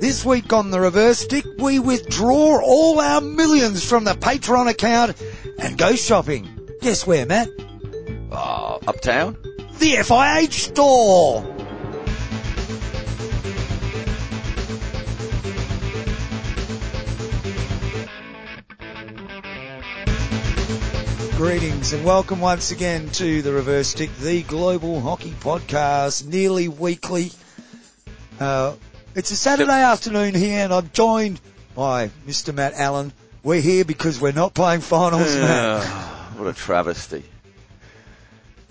This week on the reverse stick, we withdraw all our millions from the Patreon account and go shopping. Guess where, Matt? Uh, uptown? The FIH store! Greetings and welcome once again to the Reverse Stick, the global hockey podcast, nearly weekly. Uh, it's a Saturday afternoon here and I'm joined by Mr. Matt Allen. We're here because we're not playing finals, Matt. what a travesty.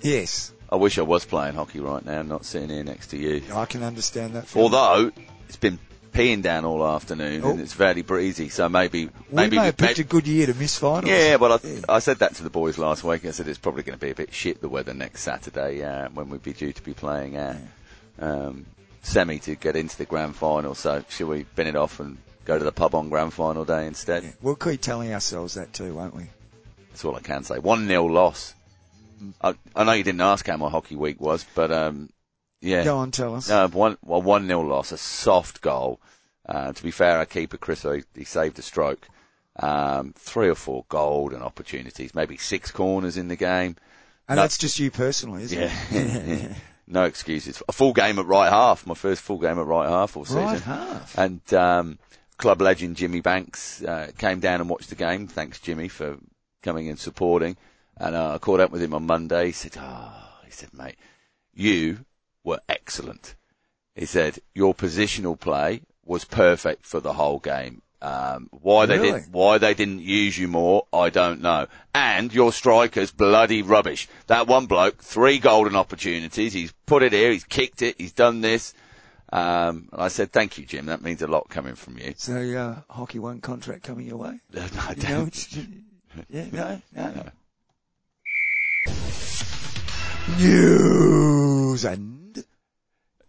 Yes, I wish I was playing hockey right now, not sitting here next to you. I can understand that. feeling. Although, it's been peeing down all afternoon Oh. and it's very breezy, so maybe, we maybe, may have picked may- a good year to miss finals. yeah, well, I, Yeah. I said that to the boys last week. I said it's probably going to be a bit shit the weather next Saturday uh, when we'd be due to be playing our um, semi to get into the grand final. So should we bin it off and go to the pub on grand final day instead? Yeah, We'll keep telling ourselves that too, won't we? That's all I can say. One 0 loss. I, I know you didn't ask how my hockey week was, but um, yeah, Go on, tell us. no, one well, one 0 loss, a soft goal. Uh, to be fair, our keeper Chris, he, he saved a stroke. Um, three or four golden opportunities, maybe six corners in the game. and no. that's just you personally, isn't Yeah. it? no excuses. A full game at right half, my first full game at right half all season. right half. And um, club legend Jimmy Banks uh, came down and watched the game. Thanks, Jimmy, for coming and supporting. And uh, I caught up with him on Monday. He said, "Oh, he said, mate, you were excellent." He said, "Your positional play was perfect for the whole game." Um, why they Really? did, why they didn't use you more, I don't know. And your striker's bloody rubbish. That one bloke, three golden opportunities. He's put it here. He's kicked it. He's done this. Um, and I said, thank you, Jim. That means a lot coming from you. So, uh, hockey one contract coming your way? No, I You don't. yeah, no, no. News and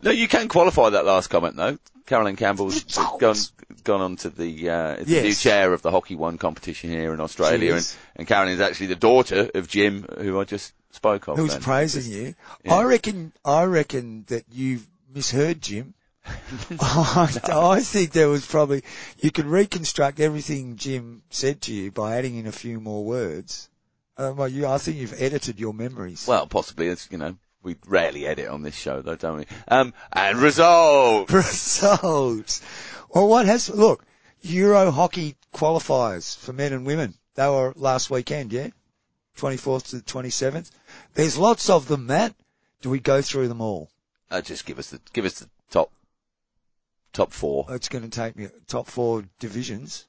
No, you can qualify that last comment though. Carolyn Campbell's gone gone on to the uh, it's the new chair of the Hockey One competition here in Australia, and, and Carolyn is actually the daughter of Jim, who I just spoke of. who's and praising you. yeah. I reckon, I reckon that you've misheard Jim. I, I think there was probably, you can reconstruct everything Jim said to you by adding in a few more words. Uh, well, you, I think you've edited your memories. Well, possibly it's you know we rarely edit on this show though, don't we? Um, and result. results. Well, what has look Euro hockey qualifiers for men and women? They were last weekend, yeah, twenty fourth to the twenty seventh. There's lots of them, Matt. Do we go through them all? Uh, just give us the give us the top top four. It's going to take me top four divisions.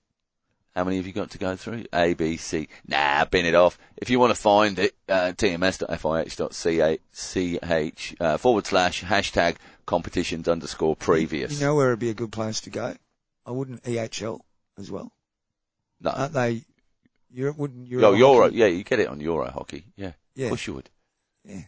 How many have you got to go through? A, B, C. Nah, bin it off. If you want to find it, uh, tms.fih.ch uh, forward slash hashtag competitions underscore previous. You know where it'd be a good place to go? I wouldn't EHL as well. no, Aren't they? Europe wouldn't Euro? Yo, Euro, yeah, you get it on Euro hockey. Yeah, yeah, of course you would. yeah.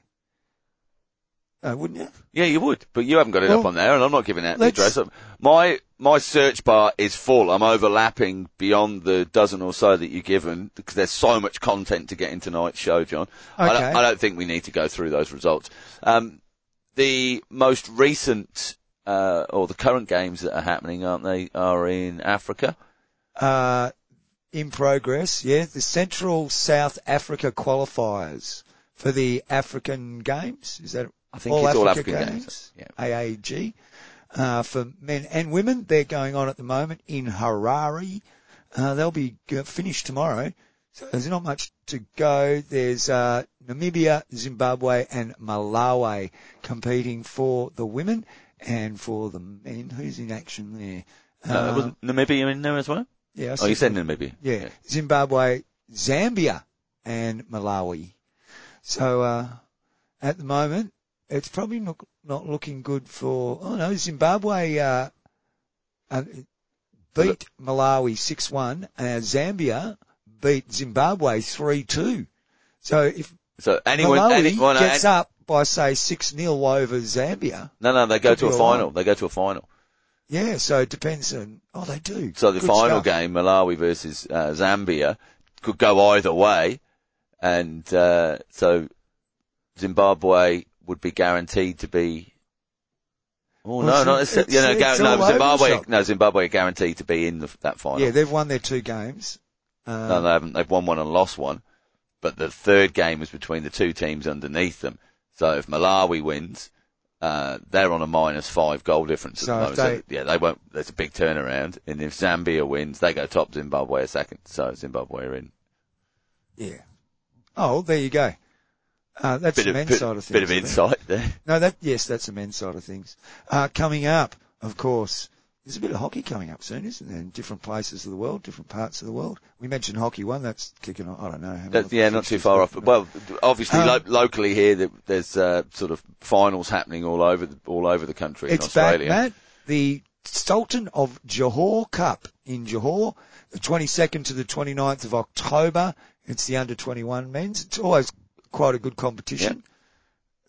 Uh, wouldn't you? Yeah, you would, but you haven't got it Well, up on there, and I'm not giving out the address. My my search bar is full. I'm overlapping beyond the dozen or so that you've given because there's so much content to get in tonight's show, John. I, don't, Okay. I don't think we need to go through those results. Um, the most recent uh, or the current games that are happening, aren't they? Are in Africa. uh, in progress. Yeah, the Central South Africa qualifiers for the African Games. Is that I think all it's all Africa African Games? games. AAG. Uh, for men and women, they're going on at the moment in Harare. Uh, they'll be finished tomorrow. So there's not much to go. There's uh, Namibia, Zimbabwe, and Malawi competing for the women and for the men. Who's in action there? No, Uh, wasn't Namibia in there as well? yeah, Oh, you said said Namibia. yeah, Zimbabwe, Zambia, and Malawi. So uh, at the moment, it's probably not, not looking good for. Oh no, Zimbabwe uh, uh, beat Malawi six one. Uh, Zambia beat Zimbabwe three two. So if So anyone, Malawi anyone, gets up by say six 0 over Zambia, no, no, they go to a final. They go to a final. yeah. So it depends on. Oh, they do. So the Good final stuff. game, Malawi versus uh, Zambia, could go either way, and uh, so Zimbabwe would be guaranteed to be. Oh Well, no, not it's- Yeah, no, it's no, Zimbabwe. No, Zimbabwe are guaranteed to be in the, that final. Yeah, they've won their two games. Um, No, they haven't. They've won one and lost one. But the third game was between the two teams underneath them. So if Malawi wins, uh, they're on a minus five goal difference. So the moment. So, yeah, they won't. There's a big turnaround. And if Zambia wins, they go top. Zimbabwe a second. So Zimbabwe are in. Yeah. Oh, there you go. Uh, that's Bit the of men's bit, side of things. bit of insight there. No, that yes, that's the men's side of things. Uh, coming up, of course, there's a bit of hockey coming up soon, isn't there? In different places of the world, different parts of the world. We mentioned hockey one. That's kicking off. I don't know. That, yeah, not too far off. but- Well, obviously Um, lo- locally here, there's uh, sort of finals happening all over the, all over the country It's in Australia. back, Matt. The Sultan of Johor Cup in Johor, the 22nd to the 29th of October. It's the under 21 men's. It's always quite a good competition.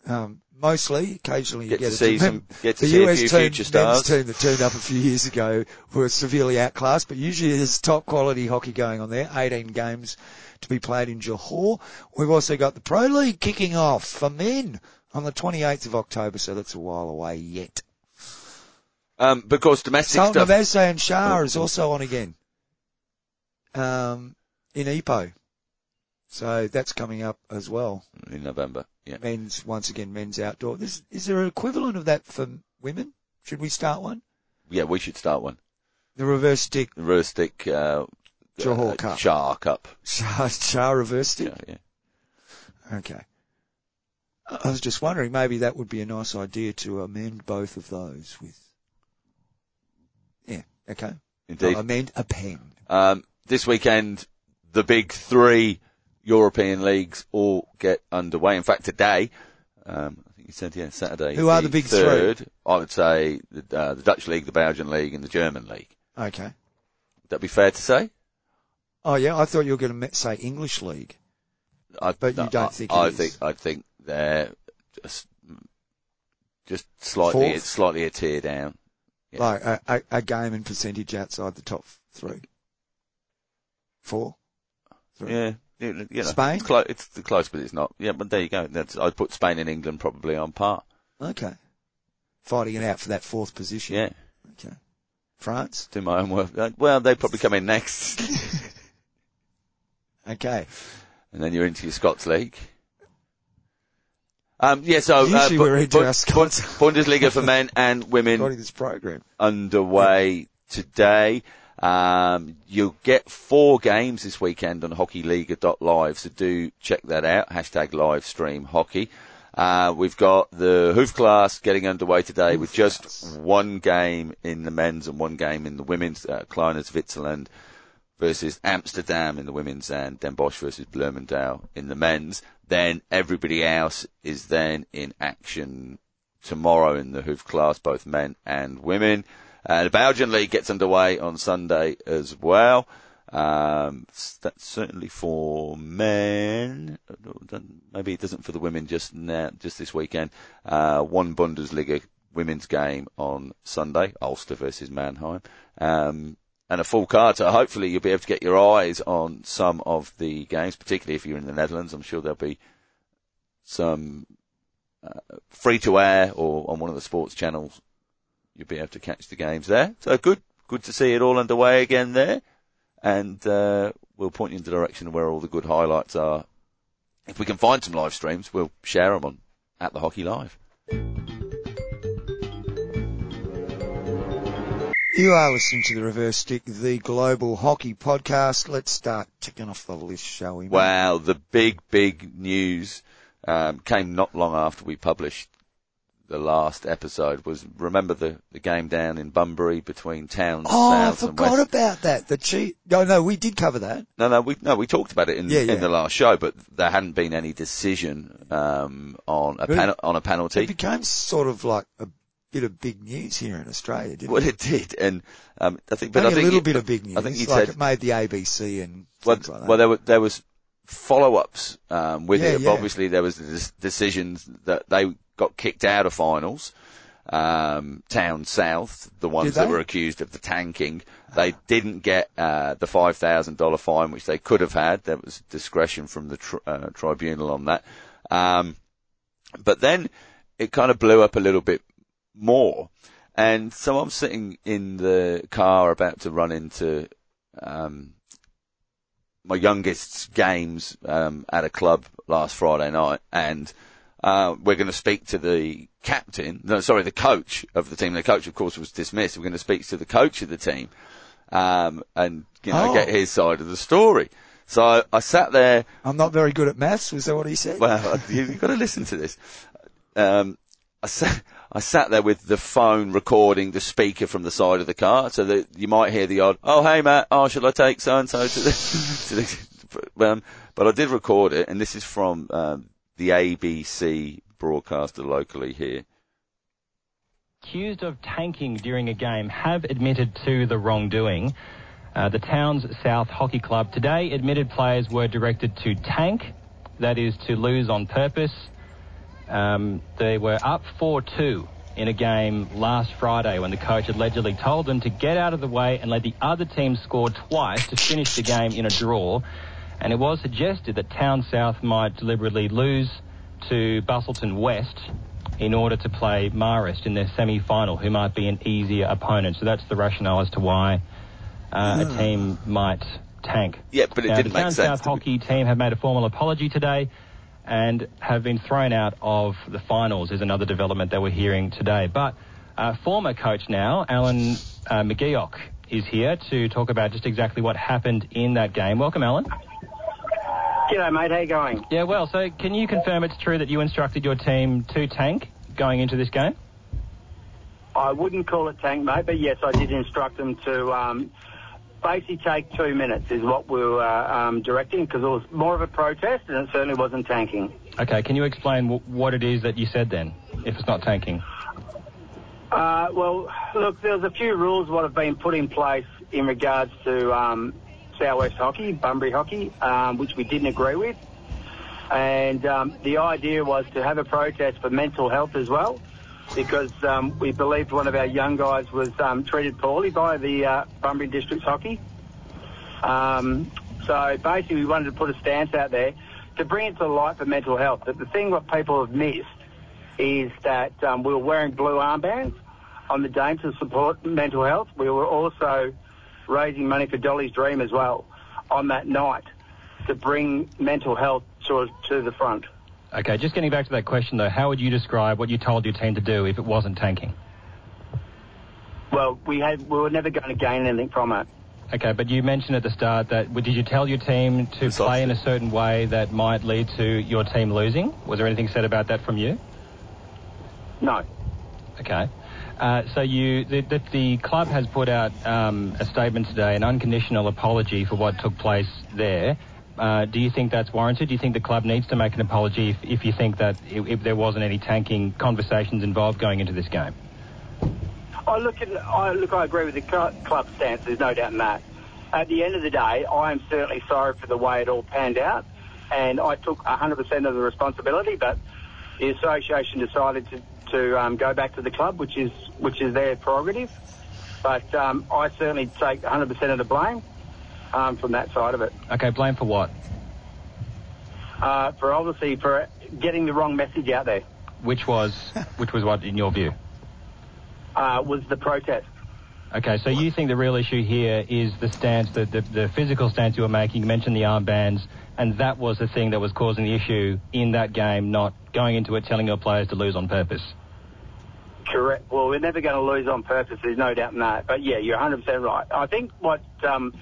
Um, mostly, occasionally you Get get, to see some- get to the see a US few team, future men's stars. team that turned up a few years ago were severely outclassed, but usually there's top quality hockey going on there. 18 games to be played in Johor. We've also got the Pro League kicking off for men on the 28th of October, so that's a while away yet. Um, because domestic Sultan stuff. Azlan Shah is also on again. Um, in Ipoh. So that's coming up as well. in November. Yeah. Men's, once again, men's outdoor. Is, is there an equivalent of that for women? Should we start one? Yeah, we should start one. The reverse stick, The reverse stick, uh, Johor uh, Cup. Shah Cup. Shah, Shah reverse stick? Yeah, yeah. Okay. I was just wondering, maybe that would be a nice idea to amend both of those with, yeah, okay. Indeed. Not amend, append. Um, this weekend, the big three European leagues all get underway. In fact, today, um, I think you said, yeah, Saturday. Who are the big three? I would say the, uh, the Dutch league, the Belgian league, and the German league. Okay. Would that be fair to say? Oh yeah, I thought you were going to say English League. I, But you no, don't I, think I is? think I think they're just just slightly Fourth? slightly a tear down. Yeah. Like a, a, a game and percentage outside the top three. Four? Three? Yeah, you know, Spain? It's, clo- it's close, but it's not. Yeah, but there you go. That's, I'd put Spain and England probably on par. Okay. Fighting it out for that fourth position. Yeah, Okay. France? do my own work. Uh, Well, they probably come in next, Okay. and then you're into your Scots League. Um, yeah, so Usually uh, we're into Bu- our Scots. Bundesliga for men and women this program. underway today. Um, you'll get four games this weekend on hockeyliga.live, so do check that out. Hashtag live stream hockey. Uh, we've got the Hoofdklasse getting underway today with just one game in the men's and one game in the women's. Uh, Klein Zwitserland versus Amsterdam in the women's and Den Bosch versus Bloemendaal in the men's. Then everybody else is then in action tomorrow in the Hoofdklasse, both men and women. Uh, the Belgian League gets underway on Sunday as well. Um, that's certainly for men. Maybe it doesn't for the women just now, just this weekend. Uh, one Bundesliga women's game on Sunday, Ulster versus Mannheim. Um, and a full card, so hopefully you'll be able to get your eyes on some of the games, particularly if you're in the Netherlands. I'm sure there'll be some uh, free to air or on one of the sports channels. You'll be able to catch the games there. So good, good to see it all underway again there. And uh, we'll point you in the direction of where all the good highlights are. If we can find some live streams, we'll share them on at the Hockey Live. You are listening to the Reverse Stick, the global hockey podcast. Let's start ticking off the list, shall we? Wow, the big, big news um, came not long after we published the last episode. Was remember the, the game down in Bunbury between Towns, Oh, I forgot about that. The cheat. No, no, we did cover that. No, no, we no, we talked about it in Yeah, yeah. in the last show, but there hadn't been any decision um, on a pen, on a penalty. It became sort of like a bit of big news here in Australia, didn't Well, it? Well, it did, and um, I think, but Only I think a little you- bit of big news. I think you like said it made the ABC and well, like that. well, there were there was follow ups um, with Yeah, it. yeah. Obviously, there was des- decisions that they got kicked out of finals. Um, Town South, the ones that were accused of the tanking, they didn't get uh, the five thousand dollar fine, which they could have had. There was discretion from the tr- uh, tribunal on that. Um, but then it kind of blew up a little bit more. And so I'm sitting in the car about to run into, um, my youngest's games, um, at a club last Friday night and, uh, we're going to speak to the captain, no, sorry, the coach of the team. The coach, of course, was dismissed. We're going to speak to the coach of the team, um, and, you know, Oh. get his side of the story. So I, I sat there I'm not very good at maths. Was that what he said? well, you, you've got to listen to this. Um, I sat, I sat there with the phone recording the speaker from the side of the car, so that you might hear the odd, "Oh, hey Matt, oh, shall I take so and so to the?" to the um, but I did record it, and this is from um, the ABC broadcaster locally here. accused of tanking during a game have admitted to the wrongdoing. Uh, the town's South Hockey Club today admitted players were directed to tank, that is to lose on purpose. Um, they were up 4-2 in a game last Friday when the coach allegedly told them to get out of the way and let the other team score twice to finish the game in a draw. And it was suggested that Town South might deliberately lose to Busselton West in order to play Marist in their semi-final, who might be an easier opponent. So that's the rationale as to why uh, a team might tank. Yeah, but it Now, didn't the make Town sense South hockey team have made a formal apology today and have been thrown out of the finals is another development that we're hearing today. But uh, former coach now, Alan uh, McGeoch, is here to talk about just exactly what happened in that game. Welcome, Alan. G'day, mate. How you going? Yeah, well, so can you confirm it's true that you instructed your team to tank going into this game? I wouldn't call it tank, mate, but yes, I did instruct them to um, basically take two minutes is what we were uh, um, directing because it was more of a protest and it certainly wasn't tanking. Okay, can you explain w- what it is that you said then, if it's not tanking? Uh, well, look, there's a few rules what have been put in place in regards to um, Southwest hockey, Bunbury hockey, um, which we didn't agree with. And um, the idea was to have a protest for mental health as well, because um, we believed one of our young guys was um, treated poorly by the uh, Bunbury District's hockey. Um, so basically, we wanted to put a stance out there to bring it to light for mental health. But the thing what people have missed is that um, we were wearing blue armbands on the day to support mental health. We were also raising money for Dolly's Dream as well on that night to bring mental health to, to the front. Okay, just getting back to that question though, how would you describe what you told your team to do if it wasn't tanking? Well, we had we were never going to gain anything from it. Okay, but you mentioned at the start that did you tell your team to It's play in a certain way that might lead to your team losing? Was there anything said about that from you? No. Okay. Uh, so you, the, the, the club has put out um, a statement today, an unconditional apology for what took place there. Uh, do you think that's warranted? Do you think the club needs to make an apology if, if you think that if, if there wasn't any tanking conversations involved going into this game? I look at I look. I agree with the club stance. There's no doubt in that. At the end of the day, I am certainly sorry for the way it all panned out, and I took 100% of the responsibility. But the association decided to to um, go back to the club, which is which is their prerogative. But um, I certainly take 100% of the blame um, from that side of it. Okay, blame for what? Uh, for obviously for getting the wrong message out there Which was, which was what in your view? uh, was the protest. Okay, so you think the real issue here is the stance, the, the, the physical stance you were making. You mentioned the armbands, and that was the thing that was causing the issue in that game, not going into it telling your players to lose on purpose. Correct. Well, we're never going to lose on purpose. There's no doubt in that. But yeah, you're 100% right. I think what um,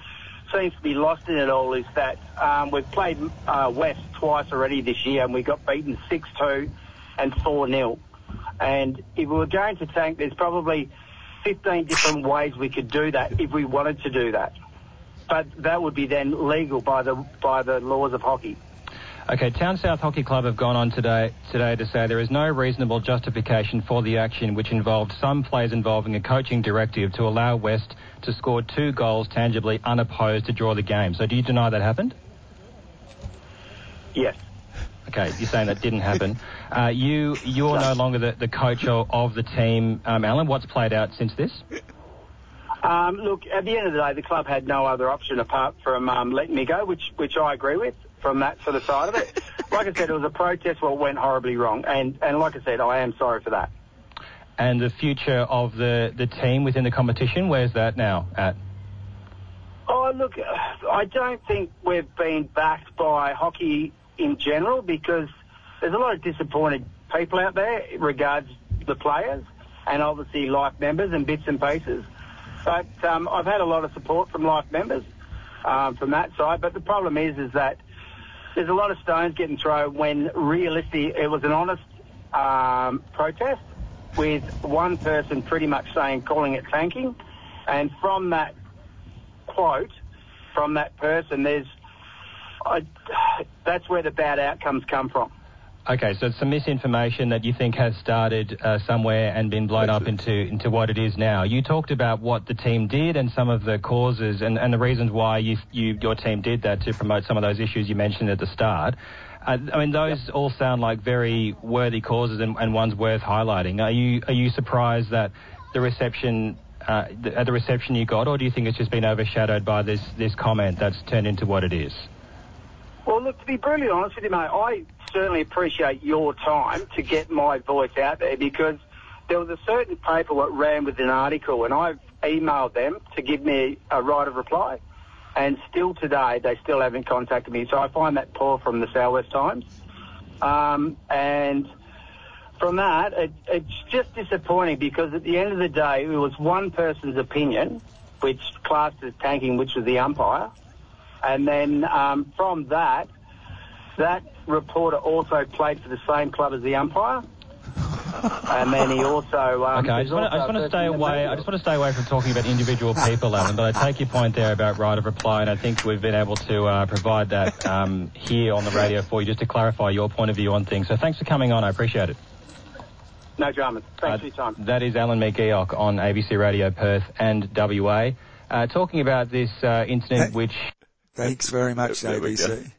seems to be lost in it all is that um, we've played uh, West twice already this year, and we got beaten 6-2 and 4-0. And if we were going to tank, there's probably 15 different ways we could do that if we wanted to do that. But that would be then legal by the by the laws of hockey. Okay, Town South Hockey Club have gone on today today to say there is no reasonable justification for the action, which involved some plays involving a coaching directive to allow West to score two goals tangibly unopposed to draw the game. So, do you deny that happened? Yes. Okay, you're saying that didn't happen. Uh, you you're no longer the, the coach of, of the team, um, Alan. What's played out since this? Um, look, at the end of the day, the club had no other option apart from um, letting me go, which which I agree with from that sort of side of it. like I said, it was a protest what went horribly wrong, and and like I said, I am sorry for that. And the future of the, the team within the competition, where's that now at? Oh, look, I don't think we've been backed by hockey in general because there's a lot of disappointed people out there regards the players and obviously life members and bits and pieces. But um, I've had a lot of support from life members um, from that side. But the problem is, is that there's a lot of stones getting thrown when realistically it was an honest um, protest with one person pretty much saying, calling it tanking. And from that quote, from that person, there's, I, that's where the bad outcomes come from. Okay, so it's some misinformation that you think has started uh, somewhere and been blown up into, into what it is now. You talked about what the team did and some of the causes and, and the reasons why you, you, your team did that to promote some of those issues you mentioned at the start. Uh, I mean, those yep. all sound like very worthy causes and, and ones worth highlighting. Are you are you surprised that the reception uh, the, the reception you got, or do you think it's just been overshadowed by this this comment that's turned into what it is? Well, look, to be brutally honest with you, mate, I certainly appreciate your time to get my voice out there because there was a certain paper that ran with an article, and I've emailed them to give me a right of reply and still today they still haven't contacted me. So I find that poor from the South West Times. Um, and from that, it, it's just disappointing because at the end of the day, it was one person's opinion, which classed as tanking, which was the umpire. And then um, from that, that reporter also played for the same club as the umpire and then he also. Um, okay, I just, want to, I just want to stay away. I just want to stay away from talking about individual people, Alan. But I take your point there about right of reply, and I think we've been able to uh, provide that um, here on the radio for you, just to clarify your point of view on things. So thanks for coming on. I appreciate it. No dramas. Thanks uh, for your time. That is Alan McGeoch on ABC Radio Perth and WA, uh, talking about this uh, incident, which. Thanks very much, ABC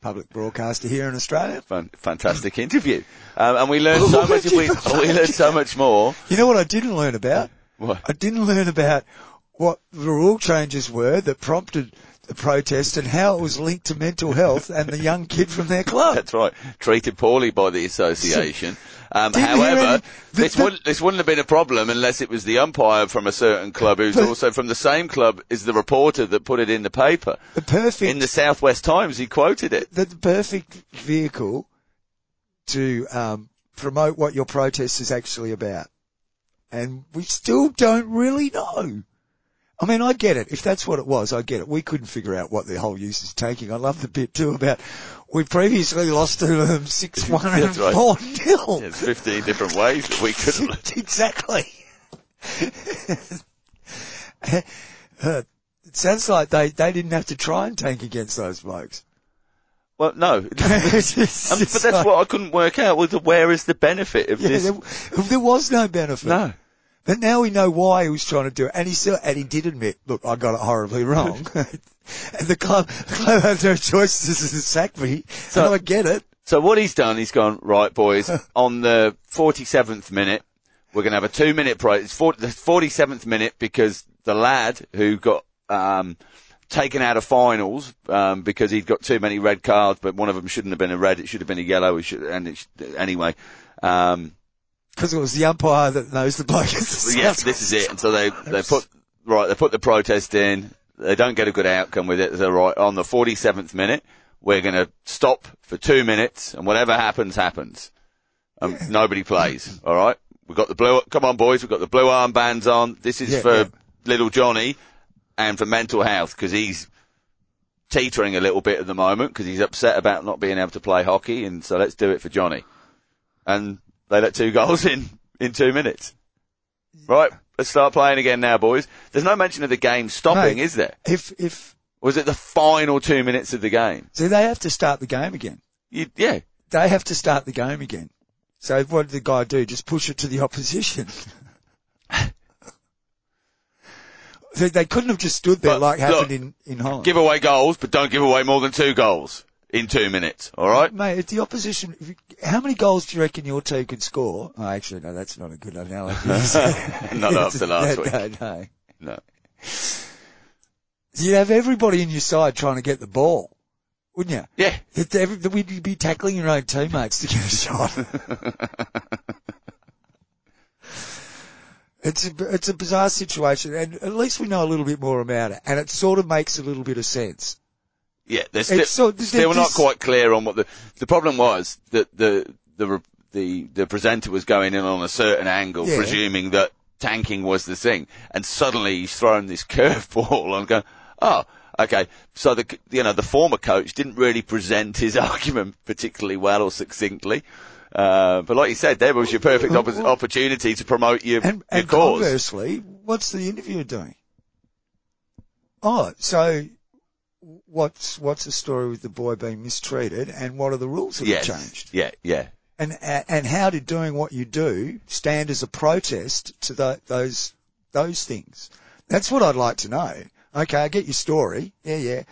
public broadcaster here in Australia. Fun, fantastic interview, um, and we learned so much. We, we learned so much more. You know what I didn't learn about? What? I didn't learn about what the rule changes were that prompted protest and how it was linked to mental health and the young kid from their club. That's right. Treated poorly by the association. Um, however, any, the, this, the, wouldn't, this wouldn't have been a problem unless it was the umpire from a certain club who's also from the same club as the reporter that put it in the paper. The perfect. In the Southwest Times, he quoted it. The, the perfect vehicle to um, promote what your protest is actually about. And we still don't really know. I mean, I get it. If that's what it was, I get it. We couldn't figure out what the whole use is taking. I love the bit too about we previously lost to them six one and right. four nil. There's fifteen different ways that we could exactly. uh, it sounds like they they didn't have to try and tank against those blokes. Well, no, um, but that's like, what I couldn't work out. Was where is the benefit of yeah, this? There, there was no benefit. No. But now we know why he was trying to do it, and he still, and he did admit, look, I got it horribly wrong. and the club, the club had no choice to sack me. So I get it. So what he's done, he's gone, right boys, on the 47th minute, we're going to have a two minute break. It's 40, the 47th minute because the lad who got, um, taken out of finals, um, because he'd got too many red cards, but one of them shouldn't have been a red, it should have been a yellow, should, and it, anyway, um, because it was the umpire that knows the bloke. yes, this is it. And so they they put right they put the protest in. They don't get a good outcome with it. They're right on the 47th minute. We're going to stop for two minutes, and whatever happens, happens. Um, yeah. Nobody plays. All right. We've got the blue. Come on, boys. We've got the blue armbands on. This is yeah, for yeah. little Johnny and for mental health because he's teetering a little bit at the moment because he's upset about not being able to play hockey, and so let's do it for Johnny. And they let two goals in in two minutes. Right, let's start playing again now, boys. There's no mention of the game stopping, no, is there? If if was it the final two minutes of the game? So they have to start the game again. You, yeah, they have to start the game again. So what did the guy do? Just push it to the opposition. they, they, couldn't have just stood there like happened look, in in Holland. Give away goals, but don't give away more than two goals in two minutes. All right, mate. If the opposition, if you, how many goals do you reckon your team could score? Oh, actually, no, that's not a good analogy. not after last no, week. No, no, no. You have everybody in your side trying to get the ball. wouldn't you? Yeah. That that We'd be tackling your own teammates to get a shot. It's a, it's a bizarre situation, and at least we know a little bit more about it, and it sort of makes a little bit of sense. Yeah, they're still, so- still this- not quite clear on what the the problem was that the the the the presenter was going in on a certain angle, Yeah. presuming that tanking was the thing, and suddenly he's thrown this curveball and going, oh, okay. So the you know the former coach didn't really present his argument particularly well or succinctly. Uh, but like you said, there was your perfect oppo- opportunity to promote your, And, your and cause. conversely, what's the interviewer doing? Oh, so what's what's the story with the boy being mistreated, and what are the rules that Yes. have changed? Yeah, yeah. And and how did doing what you do stand as a protest to tho- those those things? That's what I'd like to know. Okay, I get your story. Yeah, yeah.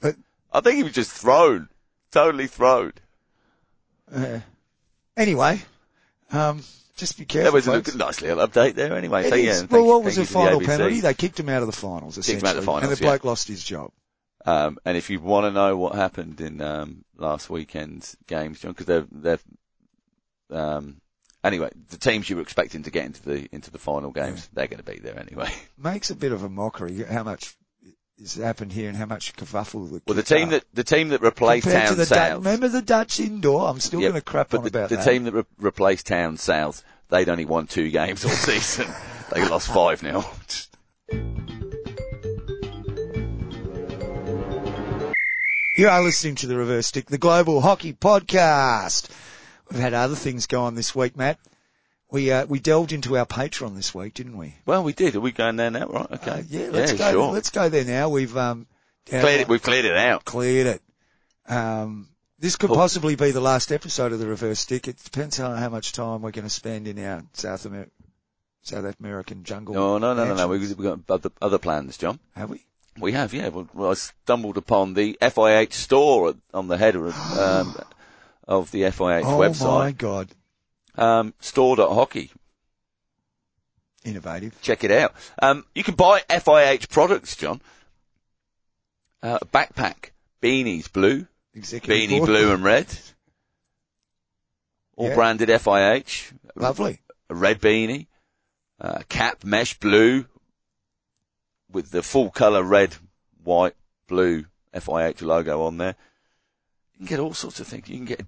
But I think he was just thrown, totally thrown. uh, anyway, um, just be careful. That was a folks. good- nice little update there anyway. It So, yeah, thank well, you- what was the final penalty? They kicked him out of the finals, him essentially, out of the finals, and the yeah. bloke lost his job. Um, and if you want to know what happened in um, last weekend's games, John, because they're they're um, anyway, the teams you were expecting to get into the into the final games, they're going to be there anyway. Makes a bit of a mockery how much has happened here and how much kerfuffle. Well, the team that the team that replaced compared Town the South, remember the Dutch indoor? I'm still Yep, going to crap on the, about the that. team that re- replaced Town South, they'd only won two games all season. they lost five now. You are listening to the Reverse Stick, the Global Hockey Podcast. We've had other things go on this week, Matt. We uh, we delved into our Patreon this week, didn't we? Well, we did. Are we going there now? Right. Okay. Uh, yeah, let's go. Sure. Let's go there now. We've um Cleared it, we've cleared it out. cleared it. Um, this could possibly be the last episode of the Reverse Stick. It depends on how much time we're going to spend in our South Amer- South American jungle. No, no, no, no, no. We've, we've got other, other plans, John. Have we? We have, yeah. Well, I stumbled upon the FIH store on the header of, um, of the FIH website. oh my. God, Um, store.hockey. innovative. Check it out. Um, you can buy FIH products, John. Uh, backpack, beanies, blue, Executive beanie board. blue and red. All Yeah. branded FIH. Lovely. a red beanie, uh, cap mesh blue with the full colour red, white, blue FIH logo on there. You can get all sorts of things. You can get a,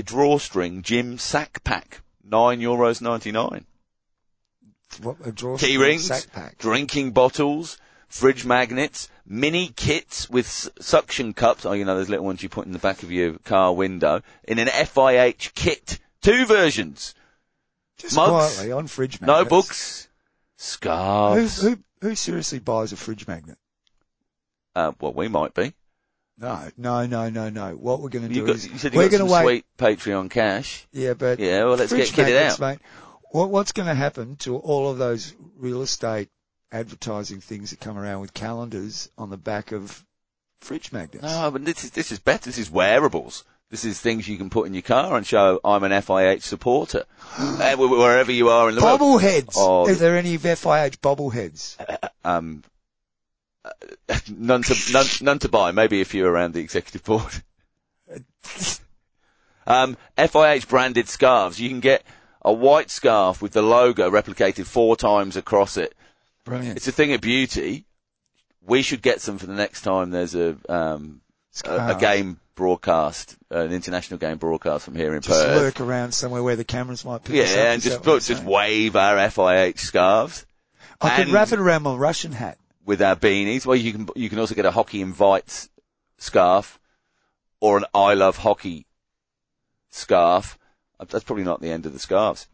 a drawstring gym sack pack, nine euros ninety nine. What, a drawer Key rings, sack pack. drinking bottles, fridge magnets, mini kits with suction cups. Oh, you know those little ones you put in the back of your car window in an FIH kit. Two versions. Just mugs, quietly on fridge magnets. Notebooks, Who, scarves. who, who seriously buys a fridge magnet? Uh, well, we might be. No, no, no, no, no. What we're going to do got, is you said you we're got going some to wait. sweet Patreon cash. Yeah, but Yeah, well, let's get kitted out. mate. What, what's going to happen to all of those real estate advertising things that come around with calendars on the back of fridge magnets? No, but this is this is better. This is wearables. This is things you can put in your car and show I'm an FIH supporter uh, wherever you are in the world. Bobbleheads. Oh, Is there any FIH bobbleheads? Um, uh, none to none, none to buy. Maybe if you're around the executive board. Um, FIH branded scarves. You can get a white scarf with the logo replicated four times across it. Brilliant. It's a thing of beauty. We should get some for the next time there's a um, a, a game broadcast, an international game broadcast from here in Just Perth. lurk around somewhere where the cameras might pick us up. Yeah, and just that what put, you're just wave our FIH scarves I could and- wrap it around my Russian hat. with our beanies. Well, you can you can also get a hockey invites scarf or an I love hockey scarf. Uh, That's probably not the end of the scarves.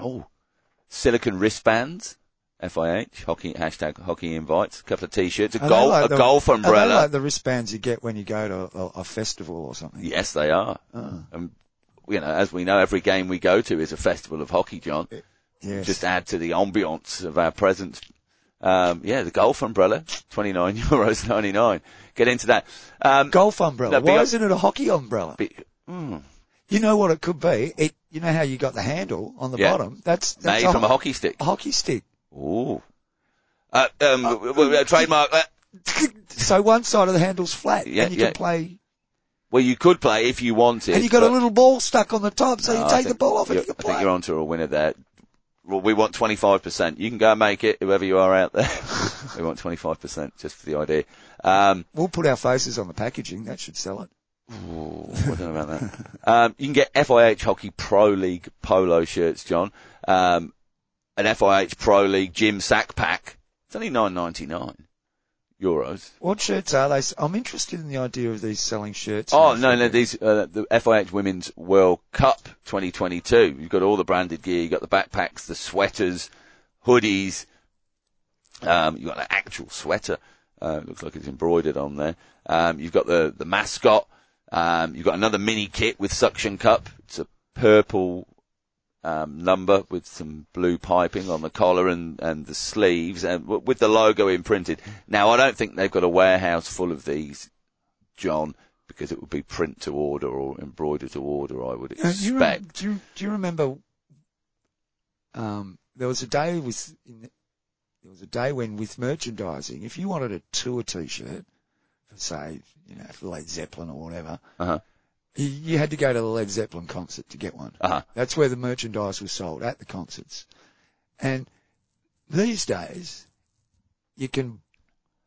Oh, silicon wristbands. FIH hockey hashtag hockey invites. A couple of t-shirts. A Are golf like a the- golf umbrella. like the wristbands you get when you go to a, a festival or something? Yes, they are. Oh. And you know, as we know, every game we go to is a festival of hockey, John. Yes. Just add to the ambiance of our presence. Um, yeah, the golf umbrella, twenty nine euros ninety nine. Get into that. Um, golf umbrella. No, Why isn't it a hockey umbrella? be- mm, You know what it could be? It. You know how you got the handle on the Yeah. bottom? That's, that's made from a hockey stick. a hockey stick. Ooh. Uh, um, w- uh, trademark that. So one side of the handle's flat, Yeah, and you yeah. can play Well, you could play if you wanted. and you got a little ball stuck on the top, so No, you I take the ball off and you can I think you're onto a winner there. Well, we want 25%. You can go and make it, whoever you are out there. we want 25% just for the idea. Um, We'll put our faces on the packaging. That should sell it. ooh, I don't know about that. Um, you can get FIH Hockey Pro League polo shirts, John. Um, an FIH Pro League gym sack pack. It's only 9.99 euros. What shirts are they? I'm interested in the idea of these selling shirts. Oh no, no, these uh, the FIH Women's World Cup 2022. You've got all the branded gear. You've got the backpacks, the sweaters, hoodies. Um, you've got an actual sweater. Uh, looks like it's embroidered on there. Um, you've got the the mascot. Um, you've got another mini kit with suction cup. It's a purple um, number with some blue piping on the collar and, and the sleeves, and w- with the logo imprinted. Now, I don't think they've got a warehouse full of these, John, because it would be print to order or embroider to order. I would Uh, you rem- expect. do, you, do you remember? Um, there was a day with in, there was a day when with merchandising, if you wanted a tour T-shirt for say, you know, for Led Zeppelin or whatever, Uh-huh. You, had to go to the Led Zeppelin concert to get one. Uh-huh. That's where the merchandise was sold at the concerts. And these days, you can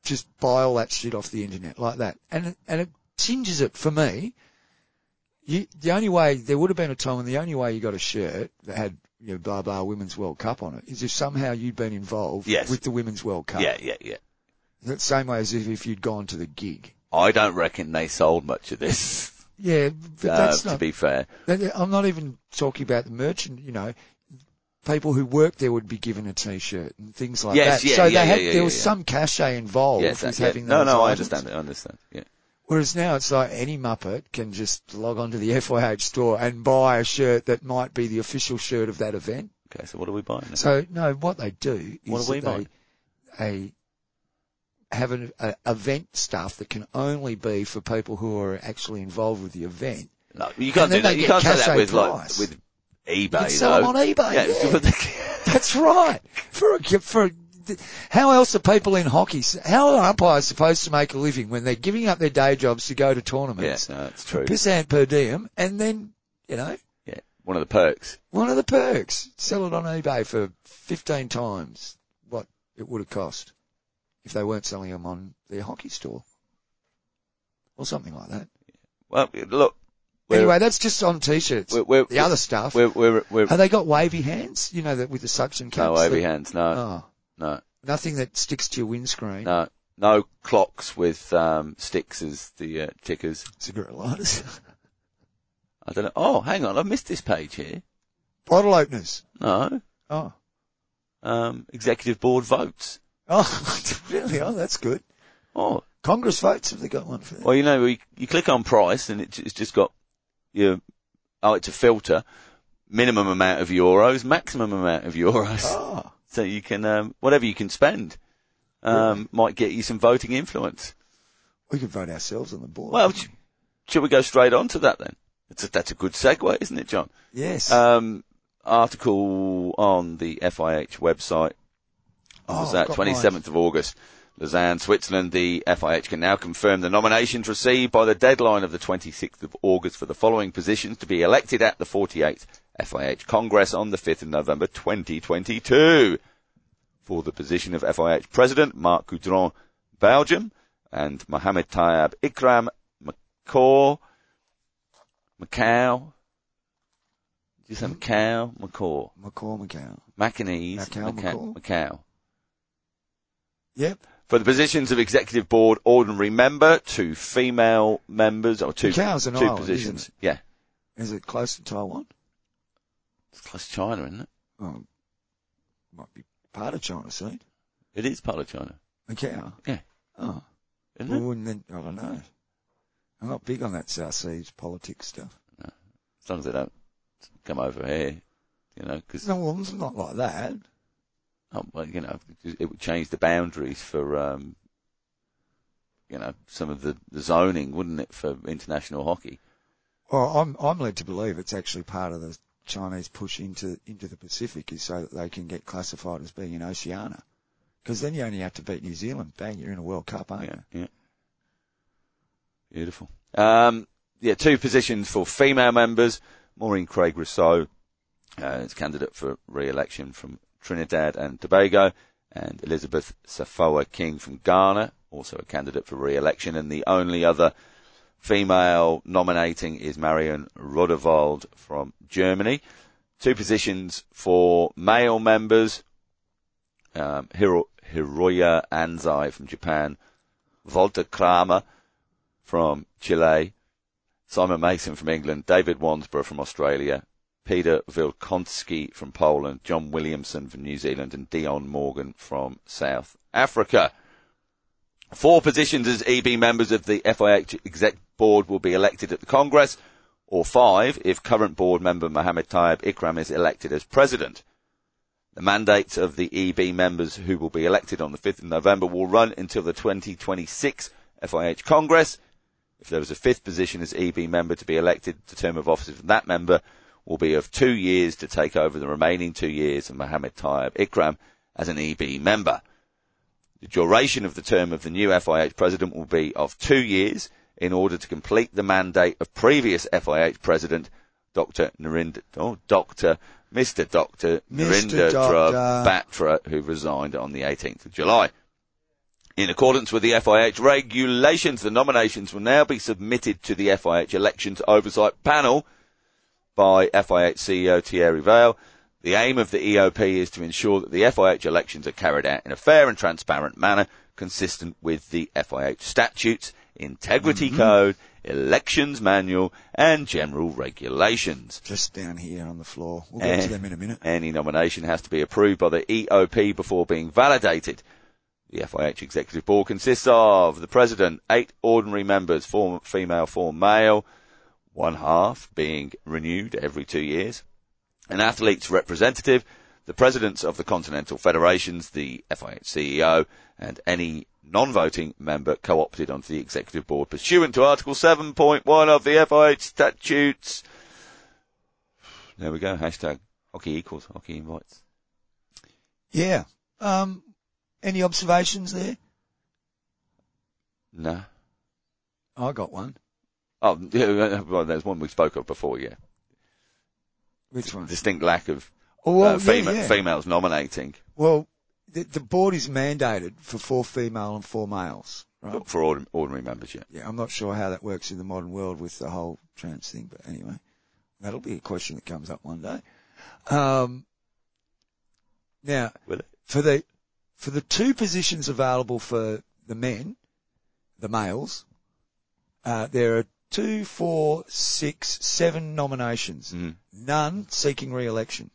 just buy all that shit off the internet like that, and it- and it changes it for me. You, the only way there would have been a time when the only way you got a shirt that had you know blah blah Women's World Cup on it is if somehow you'd been involved Yes. with the Women's World Cup. Yeah, yeah, yeah. The same way as if, if you'd gone to the gig. I don't reckon they sold much of this. Yeah, but uh, that's to be fair. I'm not even talking about the merchant. You know, people who work there would be given a T-shirt and things like Yes, that. yeah, so yeah, had yeah, there was some cachet involved Yes, with that- having no, those no, I items. understand it. I understand. Yeah. Whereas now it's like any muppet can just log onto the FIH store and buy a shirt that might be the official shirt of that event. Okay, so what are we buying? Then? So no, what they do is What are we they a, have an a, event stuff that can only be for people who are actually involved with the event. No, you can't do that. You can't say that with price. like with eBay. You can sell them on eBay. Yeah, yeah. That's right. For a, for how else are people in hockey? How are umpires supposed to make a living when they're giving up their day jobs to go to yeah, tournaments, no, that's true. percent per diem, and then you know Yeah, one of the perks. one of the perks sell it on eBay for fifteen times what it would have cost if they weren't selling them on their hockey store or something like that. Well, look. Anyway, that's just on t-shirts. we're, we're, the other stuff. we're, we're, we're, Have they got wavy hands? You know that with the suction caps. no wavy that- hands. No, Oh, no, nothing that sticks to your windscreen. no, no clocks with um, sticks as the uh, tickers. Cigarette lighters. I don't know. Oh, hang on, I've missed this page here. Bottle openers. No, Oh. um, executive board votes. Oh, really? Oh, that's good. Oh, Congress votes, have they got one for that? well, you know, you, you click on price and it, it's just got your. Oh, it's a filter. Minimum amount of euros, maximum amount of euros. Oh, So you can, um, whatever you can spend, um, might get you some voting influence. we could vote ourselves on the board. Well, sh- should we go straight on to that then? That's a, that's a good segue, isn't it, John? yes. Um, article on the FIH website oh, was that I've got mine. 27th of August. Lausanne, Switzerland, the FIH can now confirm the nominations received by the deadline of the 26th of August for the following positions to be elected at the 48th FIH Congress on the 5th of November 2022. For the position of FIH President, Marc Coudron, Belgium, and Mohamed Tayeb Ikram McCaw, Macau, did you say Macau? Macau. McCall McCown. Macanese, Macau, Macau. Macau. Macau. Yep. For the positions of executive board ordinary member, two female members, or two, Macau's an two island, positions. isn't Yeah. Is it close to Taiwan? It's close to China, isn't it? Oh, might be part of China, see? It is part of China, Macau. Yeah. Oh. isn't Well, it? then, I don't know. I'm not big on that South Seas politics stuff. As long as they don't come over here, you know, because, No, well, it's not like that. Well, you know, it would change the boundaries for, um, you know, some of the, the zoning, wouldn't it, for international hockey? Well, I'm I'm led to believe it's actually part of the Chinese push into into the Pacific is so that they can get classified as being in Oceania. Because then you only have to beat New Zealand. Bang, you're in a World Cup, aren't Yeah, you? yeah. Beautiful. Um, yeah, two positions for female members. Maureen Craig Rousseau uh, is candidate for re-election from Trinidad and Tobago, and Elizabeth Safoa King from Ghana, also a candidate for re-election. And the only other female nominating is Marion Rodewald from Germany. Two positions for male members. Um, Hiro, Hiroya Anzai from Japan, Walter Kramer from Chile, Simon Mason from England, David Wansborough from Australia, Peter Vilkonski from Poland, John Williamson from New Zealand, and Dion Morgan from South Africa. Four positions as EB members of the FIH Exec Board will be elected at the Congress, or five if current board member Mohammed Tayyab Ikram is elected as president. The mandates of the EB members who will be elected on the 5th of November will run until the 2026 FIH Congress. If there is a fifth position as EB member to be elected, the term of office of that member will be of two years to take over the remaining two years of Mohammed Tayyab Ikram as an EB member. The duration of the term of the new FIH president will be of two years in order to complete the mandate of previous FIH president, Dr. Narinder, oh, Dr. Mr. Dr. Narinder Batra, who resigned on the 18th of July. In accordance with the FIH regulations, the nominations will now be submitted to the FIH Elections Oversight Panel by FIH CEO Thierry Weil. The aim of the EOP is to ensure that the FIH elections are carried out in a fair and transparent manner, consistent with the FIH statutes, integrity mm-hmm. code, elections manual, and general regulations. Just down here on the floor. We'll get to them in a minute. Any nomination has to be approved by the EOP before being validated. The FIH Executive Board consists of the President, eight ordinary members, four female, four male, one half being renewed every two years, an athlete's representative, the presidents of the continental federations, the FIH CEO, and any non-voting member co-opted onto the executive board pursuant to Article 7.1 of the FIH statutes. There we go. Hashtag hockey equals hockey invites. Yeah. Um, any observations there? No. I got one. Oh, yeah, well, there's one we spoke of before, yeah. Which one? Distinct lack of oh, well, uh, fema- yeah, yeah. females nominating. Well, the, the, board is mandated for four female and four males, right? For ordinary, ordinary members, yeah. Yeah, I'm not sure how that works in the modern world with the whole trans thing, but anyway, that'll be a question that comes up one day. Um, now, for the for the two positions available for the men, the males, uh, there are two, four, six, seven nominations. Mm. None seeking re-election.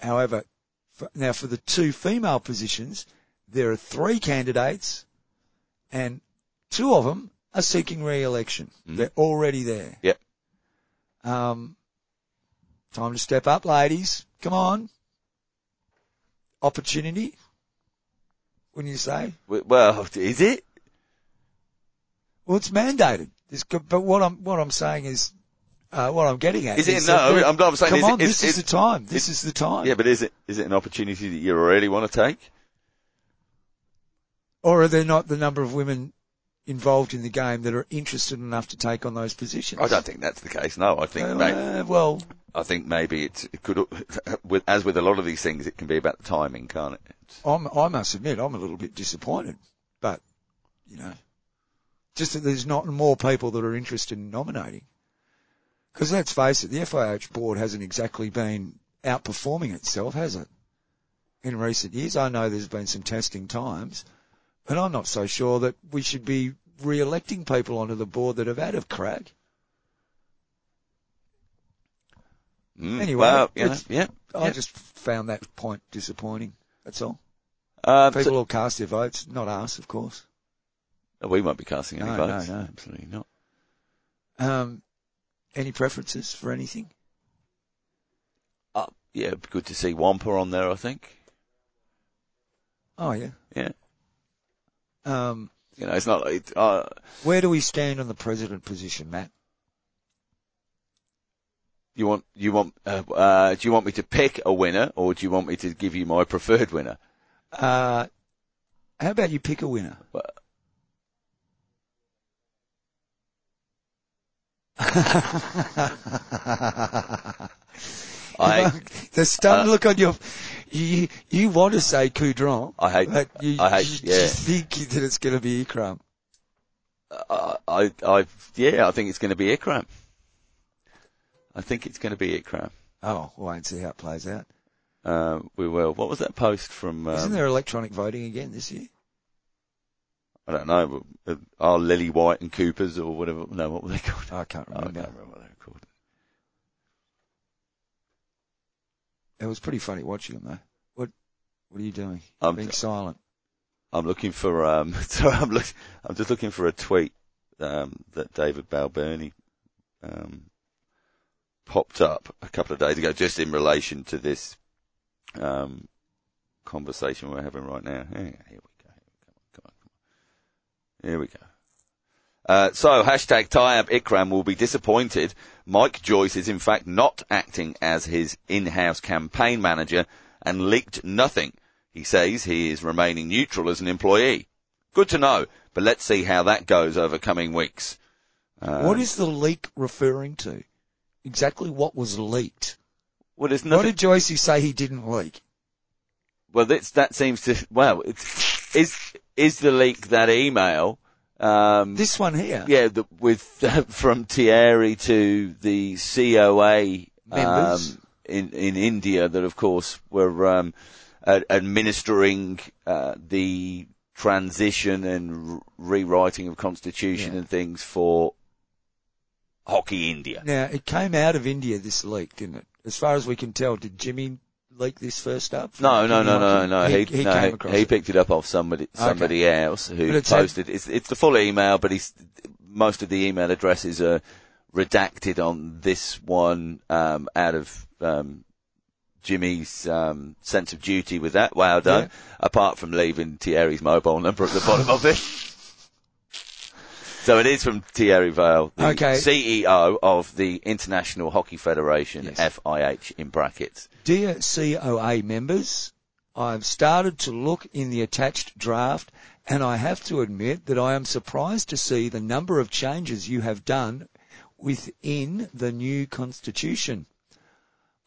However, for, now for the two female positions, there are three candidates and two of them are seeking re-election. Mm. They're already there. Yep. Um, time to step up, ladies. Come on. Opportunity when you say? Well, is it? Well, it's mandated. It's, but what I'm what I'm saying is, uh, what I'm getting at is, is it? No, I'm not saying. Come is on, it, this is, is the time. This is the time. Yeah, but is it is it an opportunity that you really want to take? Or are there not the number of women involved in the game that are interested enough to take on those positions? I don't think that's the case. No, I think uh, maybe, well, I think maybe it could, as with a lot of these things, it can be about the timing, can't it? I'm, I must admit, I'm a little bit disappointed, but you know, just that there's not more people that are interested in nominating. Because let's face it, the FIH board hasn't exactly been outperforming itself, has it? In recent years, I know there's been some testing times, but I'm not so sure that we should be re-electing people onto the board that have had a crack. Mm, anyway, well, yeah, yeah, I just found that point disappointing. That's all. Uh, people so, will cast their votes, not us, of course. We won't be casting any no, votes. No, no, absolutely not. Um, any preferences for anything? Uh, yeah, good to see Wampa on there. I think. Oh yeah. Yeah. Um, you know, it's not like, uh, where do we stand on the president position, Matt? You want, you want, uh, uh, do you want me to pick a winner or do you want me to give you my preferred winner? Uh, how about you pick a winner? I, the stunned uh, look on your you you want to say Coudron. I hate. But you, I hate. You, yeah. You think that it's going to be Ikram. Uh, I I yeah. I think it's going to be Ikram. I think it's going to be Ikram. Oh, we'll wait and see how it plays out. Um, we will. What was that post from? Um, Isn't there electronic voting again this year? I don't know. uh, Are Lily White and Coopers or whatever? No, what were they called? I can't remember. I can't remember what they were called. It was pretty funny watching them though. What, what are you doing? I'm- Being silent. I'm looking for. Um, sorry, I'm look, I'm just looking for a tweet um, that David Balburney um, popped up a couple of days ago, just in relation to this um, conversation we're having right now. Here, here we go. Come on, come on. Here we go. Uh, so, hashtag tie-up Ikram will be disappointed. Mike Joyce is in fact not acting as his in-house campaign manager and leaked nothing. He says he is remaining neutral as an employee. Good to know, but let's see how that goes over coming weeks. What is the leak referring to? Exactly what was leaked? Well, there's What did Joycey say he didn't leak? well, that seems to, well, it's, is, is the leak that email, um, This one here. Yeah, the, with from Thierry to the COA Members. um, in in India that, of course, were um, ad- administering uh, the transition and r- rewriting of constitution Yeah. and things for Hockey India. Now, it came out of India, this leak, didn't it? As far as we can tell, did Jimmy leak this first up? No, no, no, no, no. He, he no, came he, across he it. picked it up off somebody somebody else who it's had- posted. It's it's the full email, but he's most of the email addresses are redacted on this one um, out of um, Jimmy's um, sense of duty with that. Wow done. Yeah. Apart from leaving Thierry's mobile number at the bottom of it. So it is from Thierry Weil, the Okay. CEO of the International Hockey Federation, Yes. FIH in brackets. Dear COA members, I've started to look in the attached draft and I have to admit that I am surprised to see the number of changes you have done within the new constitution.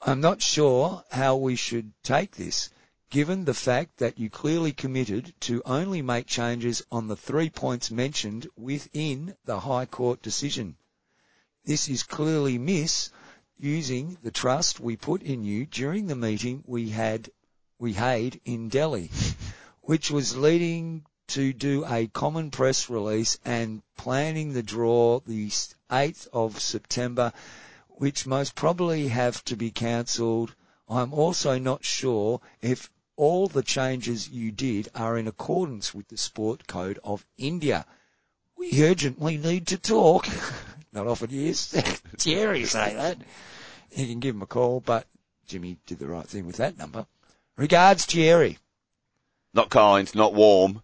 I'm not sure how we should take this, given the fact that you clearly committed to only make changes on the three points mentioned within the High Court decision. This is clearly miss using the trust we put in you during the meeting we had, we had in Delhi, which was leading to do a common press release and planning the draw the 8th of September, which most probably have to be cancelled. I'm also not sure if all the changes you did are in accordance with the Sport Code of India. We urgently need to talk. Not often years. Jerry say that. You can give him a call, but Jimmy did the right thing with that number. Regards, Jerry. Not kind, not warm.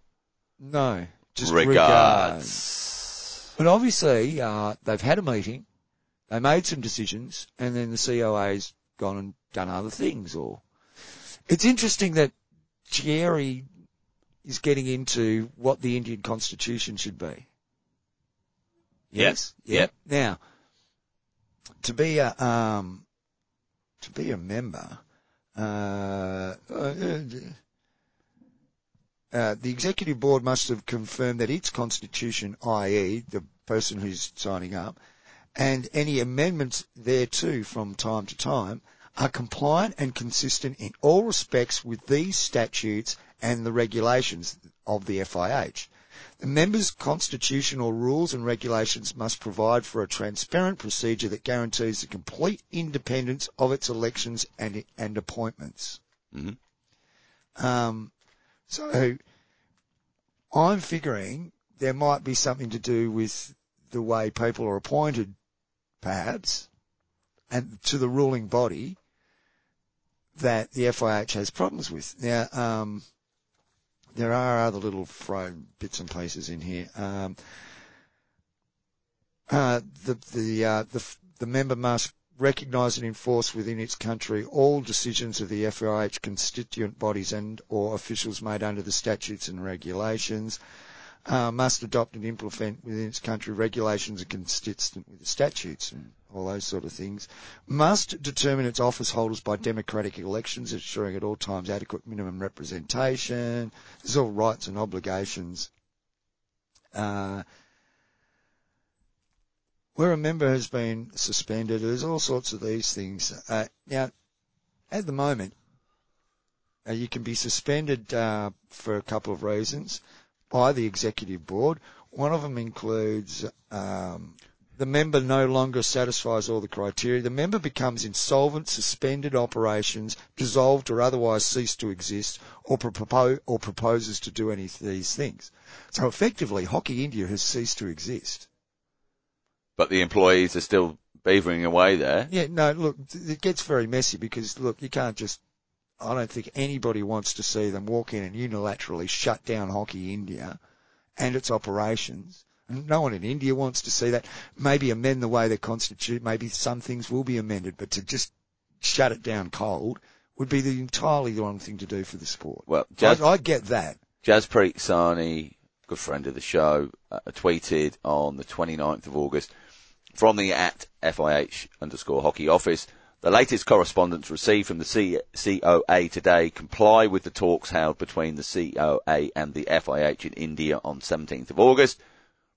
No, just regards. regards. But obviously, uh, they've had a meeting, they made some decisions, and then the COA's gone and done other things. Or it's interesting that Thierry is getting into what the Indian constitution should be. Yes. Yep. Now, to be a um, to be a member, uh, uh, uh, the executive board must have confirmed that its constitution, i.e., the person who's signing up, and any amendments thereto from time to time are compliant and consistent in all respects with these statutes and the regulations of the FIH. The members' constitutional rules and regulations must provide for a transparent procedure that guarantees the complete independence of its elections and, and appointments. Mhm. Um, so I'm figuring there might be something to do with the way people are appointed, perhaps, and to the ruling body that the FIH has problems with. Now, um, there are other little thrown bits and pieces in here. Um, uh, the the uh, the the member must recognise and enforce within its country all decisions of the FIH constituent bodies and or officials made under the statutes and regulations. Uh, must adopt and implement within its country regulations consistent with the statutes and all those sort of things. Must determine its office holders by democratic elections, ensuring at all times adequate minimum representation. There's all rights and obligations. Uh, where a member has been suspended, there's all sorts of these things. Uh, now, at the moment, uh, you can be suspended uh, for a couple of reasons by the executive board. One of them includes um, the member no longer satisfies all the criteria. The member becomes insolvent, suspended operations, dissolved or otherwise cease to exist, or, propose, or proposes to do any of these things. So effectively, Hockey India has ceased to exist. But the employees are still beavering away there. Yeah, no, look, it gets very messy because, look, you can't just I don't think anybody wants to see them walk in and unilaterally shut down Hockey India and its operations. And no one in India wants to see that. Maybe amend the way they constitute. Maybe some things will be amended, but to just shut it down cold would be the entirely the wrong thing to do for the sport. Well, Jazz, I, I get that. Jaspreet Sahni, good friend of the show, uh, tweeted on the 29th of August from the at FIH underscore hockey office. The latest correspondence received from the COA today comply with the talks held between the COA and the FIH in India on 17th of August.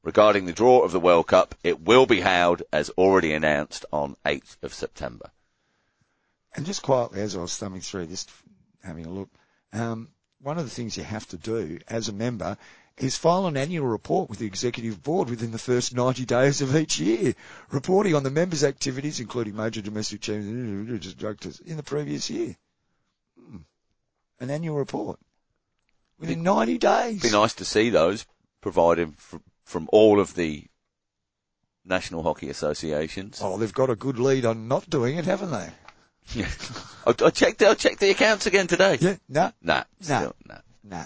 Regarding the draw of the World Cup, it will be held as already announced on 8th of September. And just quietly, as I was thumbing through this, having a look, um, one of the things you have to do as a member is file an annual report with the executive board within the first 90 days of each year, reporting on the members' activities, including major domestic changes in the previous year. Hmm. An annual report within 90 days. Be nice to see those provided from, from all of the national hockey associations. Oh, they've got a good lead on not doing it, haven't they? Yeah. I, I checked. I checked the accounts again today. Yeah. No. Nah. Nah. Still, nah. Nah.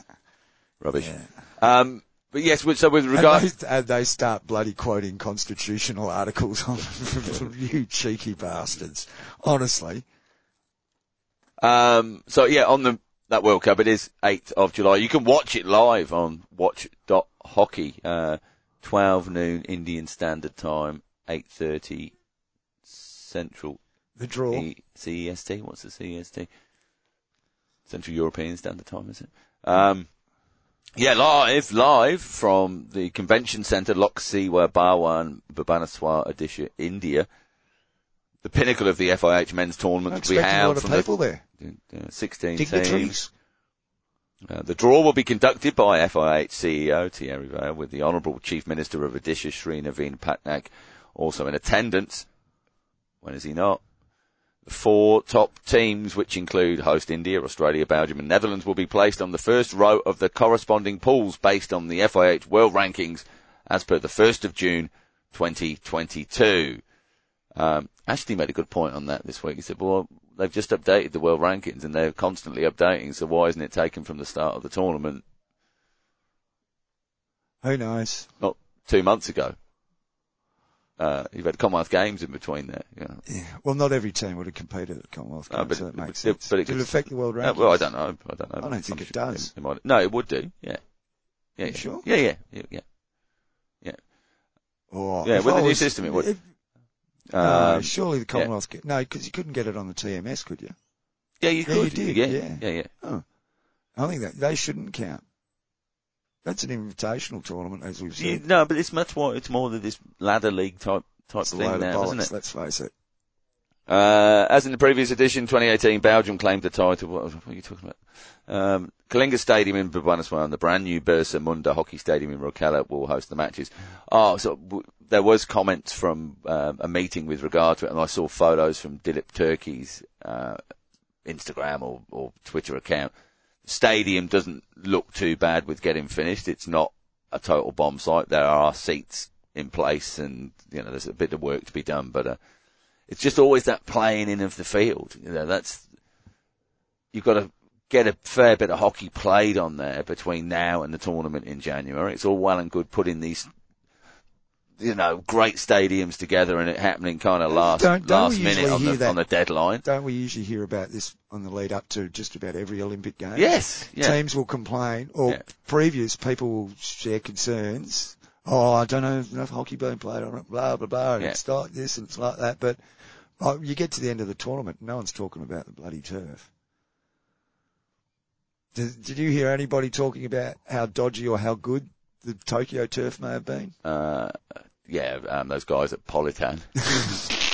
Rubbish. Yeah. Um, but yes, so with regard, and, they, and they start bloody quoting constitutional articles on you cheeky bastards. Honestly. um, so yeah, on the that World Cup, it is 8th of July. You can watch it live on watch.hockey, uh, 12 noon Indian Standard Time, 8.30 Central The draw. E- CEST. What's the CEST? Central European Standard Time, is it? Um, yeah, live, live from the convention centre, Lok Seva Bhawan, Bhubaneswar, Odisha, India. The pinnacle of the FIH men's tournament I'm will be expecting a lot of from people there. the uh, 16 teams. Uh, the draw will be conducted by FIH CEO Thierry Weil with the Honourable Chief Minister of Odisha, Sri Naveen Patnaik, also in attendance. When is he not? Four top teams, which include host India, Australia, Belgium and Netherlands, will be placed on the first row of the corresponding pools based on the FIH World Rankings as per the 1st of June 2022. Um, Ashley made a good point on that this week. He said, well, they've just updated the world rankings and they're constantly updating, so why isn't it taken from the start of the tournament Who knows? not two months ago? Uh, you've had Commonwealth Games in between there. You know. Yeah. Well, not every team would have competed at the Commonwealth No, Games, but so it- that makes but it- sense. but it could- it affect the world Uh, rankings? well, I don't know. I don't know. I don't think I'm it sure does. It, might, no, it would do. Yeah. Yeah. Yeah. sure? Yeah, yeah, yeah, yeah. Oh, Yeah, with I the new was- system it would. if- no, Um, surely the Commonwealth. get- No, because you couldn't get it on the TMS, could you? yeah, you Yeah, could. you did, Yeah, yeah. yeah, yeah. Oh, I think that they shouldn't count. That's an invitational tournament, as we've Yeah, no, but it's much more. It's more than this ladder league type type It's thing now, isn't bollocks, it? let's face it. Uh, as in the previous edition, 2018, Belgium claimed the title. What, what are you talking about? Um, Kalinga Stadium in Bhubaneswar and the brand new Birsa Munda Hockey Stadium in Rourkela will host the matches. Oh, so w- there was comments from um, a meeting with regard to it, and I saw photos from Dilip Tirkey's uh, Instagram or, or Twitter account. Stadium doesn't look too bad with getting finished. It's not a total bomb site. There are seats in place, and you know there's a bit of work to be done, but. Uh, it's just always that playing in of the field. You know, that's you've got to get a fair bit of hockey played on there between now and the tournament in January. It's all well and good putting these you know, great stadiums together and it happening kind of last, Don't- don't last minute on the, that? on the deadline. Don't we usually hear about this on the lead up to just about every Olympic game? Yes, yeah. Teams will complain, or Yeah. previous people will share concerns. Oh, I don't know if enough hockey being played on it, blah, blah, blah, and Yeah. it's like this and it's like that. But oh, you get to the end of the tournament, no one's talking about the bloody turf. Did, did you hear anybody talking about how dodgy or how good the Tokyo turf may have been? Uh, yeah, um, those guys at Polytan.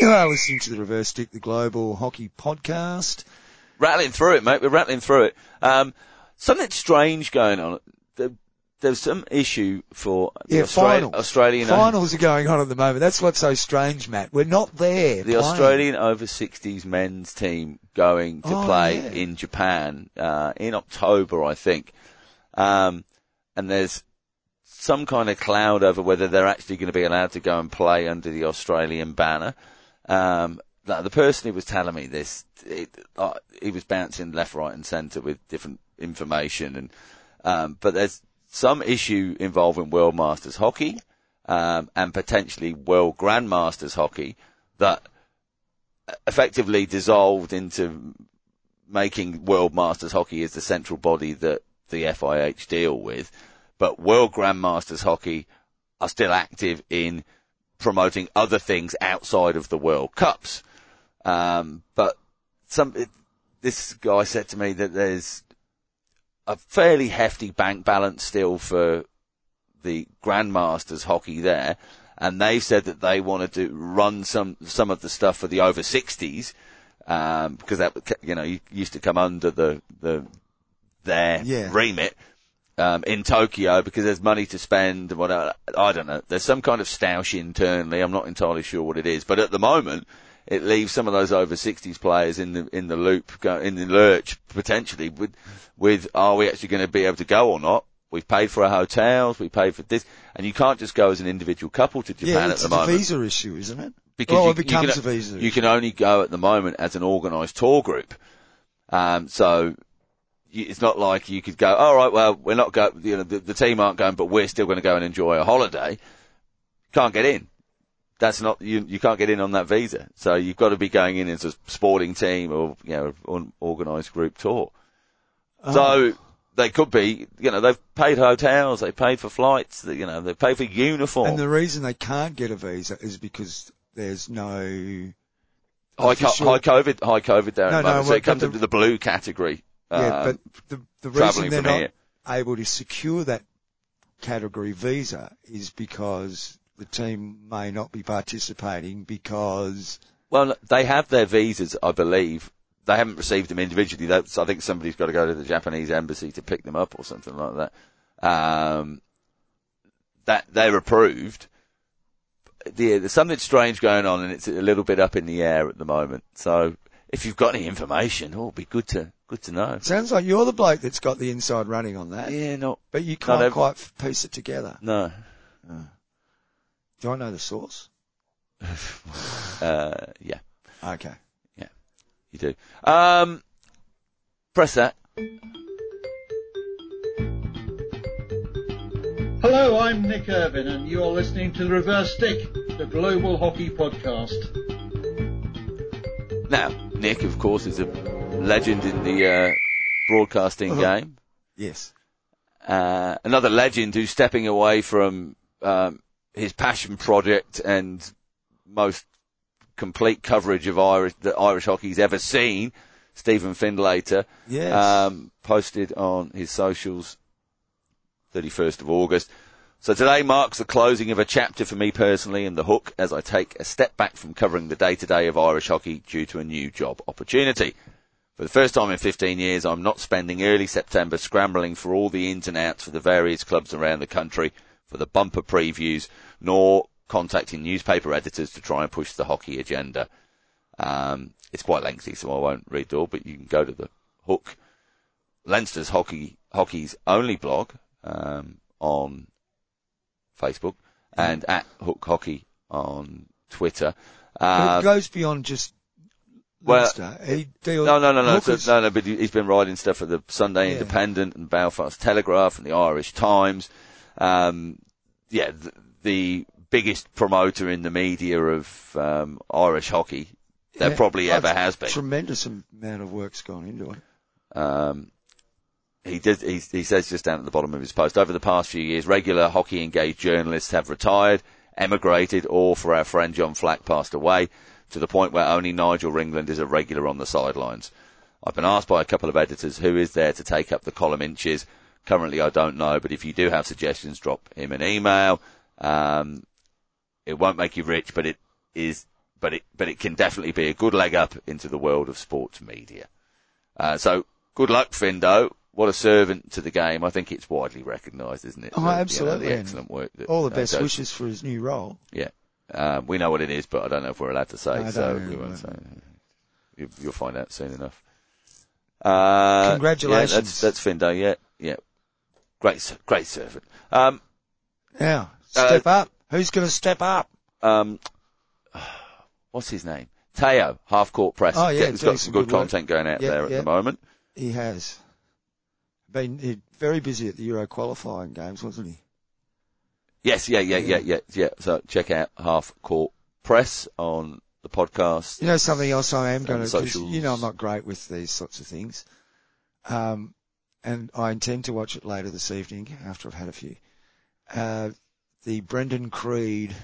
You are listening to the Reverse Stick, the Global Hockey Podcast. rattling through it, mate. We're rattling through it. Um, something strange going on. There, there's some issue for the Yeah, Austra- finals. Australian Finals are going on at the moment. That's what's so strange, Matt. We're not there. the playing. Australian over 60s men's team going to Oh, play yeah. in Japan uh, in October, I think. Um, and there's some kind of cloud over whether they're actually going to be allowed to go and play under the Australian banner. Um, the the person who was telling me this, it, uh, he was bouncing left, right, and centre with different information, and um, but there's some issue involving World Masters hockey um, and potentially World Grandmasters hockey that effectively dissolved into making World Masters hockey as the central body that the FIH deal with, but World Grandmasters hockey are still active in promoting other things outside of the World Cups. Um, but some, this guy said to me that there's a fairly hefty bank balance still for the Grandmasters hockey there. And they said that they wanted to run some, some of the stuff for the over 60s, um, because that, you know, used to come under the, the, their Yeah. remit um, in Tokyo because there's money to spend and whatever. I don't know. There's some kind of stoush internally. I'm not entirely sure what it is, but at the moment, it leaves some of those over 60s players in the in the loop, in the lurch potentially with with are we actually going to be able to go or not? We've paid for our hotels, we paid for this, and you can't just go as an individual couple to Japan yeah, at it's a visa issue, isn't it? because oh, you, it becomes you can, a visa. You can only go at the moment as an organised tour group. Um, so it's not like you could go, all right, well, we're not go, you know, the, the team aren't going, but we're still going to go and enjoy a holiday. Can't get in. That's not you. You can't get in on that visa. So you've got to be going in as a sporting team or you know, an organised group tour. Oh. So they could be, you know, they've paid hotels, they paid for flights, you know, they paid for uniform. and the reason they can't get a visa is because there's no High, co- official- high COVID, high COVID there No, at the no, moment, so it comes the- into the blue category. yeah, um, but the the reason they're not here. able to secure that category visa is because the team may not be participating because Well, they have their visas, I believe. They haven't received them individually. That's, I think somebody's got to go to the Japanese embassy to pick them up or something like that. Um, that they're approved. Yeah, there's something strange going on, and it's a little bit up in the air at the moment. So, if you've got any information, oh, it'd be good to good to know. sounds like you're the bloke that's got the inside running on that, Yeah, not but you can't quite piece it together. no. Do I know the source? Uh, yeah, Okay. Yeah, you do. Um, press that. Hello, I'm Nick Irvin, and you're listening to The Reverse Stick, the Global Hockey Podcast. Now, Nick, of course, is a legend in the uh, broadcasting Uh-huh. game. Yes. Uh, another legend who's stepping away from um, his passion project and most complete coverage of Irish that Irish hockey's ever seen. Stephen Findlater Yes. um, posted on his socials 31st of August. So today marks the closing of a chapter for me personally in the hook as I take a step back from covering the day to day of Irish hockey due to a new job opportunity. For the first time in 15 years, I'm not spending early September scrambling for all the ins and outs for the various clubs around the country for the bumper previews, nor contacting newspaper editors to try and push the hockey agenda. Um, it's quite lengthy, so I won't read it all, but you can go to the hook, Leinster's hockey, hockey's only blog, um, on Facebook and at Hook Hockey on Twitter. Uh, it goes beyond just Well- Leinster. He deals No, no, no, no, so, no, no. But he- he's been writing stuff for the Sunday Yeah. Independent and Belfast Telegraph and the Irish Times. Um, yeah, the, the biggest promoter in the media of um, Irish hockey that Yeah. probably ever has been. Tremendous amount of work's gone into it. Um, he did. He, he says just down at the bottom of his post. Over the past few years, regular hockey engaged journalists have retired, emigrated, or for our friend John Flack passed away, to the point where only Nigel Ringland is a regular on the sidelines. I've been asked by a couple of editors who is there to take up the column inches. Currently, I don't know, but if you do have suggestions, drop him an email. Um, it won't make you rich, but it is, but it, but it can definitely be a good leg up into the world of sports media. Uh, so good luck, Findo. What a servant to the game. I think it's widely recognised, isn't it? Oh, for, you know, the excellent work. That, All the uh, best does. wishes for his new role. Yeah. Um, we know what it is, but I don't know if we're allowed to say, No, so we won't say. You, you'll find out soon enough. Uh, Congratulations. Yeah, that's, that's Findo, yeah. Great, great servant. Um, Now, Uh, step up. Who's going to step up? um, what's his name? Teo, half court press. Oh, yeah, He's got some good, good work. content going out Yeah, there at yeah. the moment. He has been he, very busy at the Euro qualifying games, wasn't he? Yes, yeah, yeah, yeah, yeah, yeah. So check out half court press on the podcast. You know something else I am going to, you know I'm not great with these sorts of things. Um, and I intend to watch it later this evening after I've had a few. Uh, the Brendan Creed,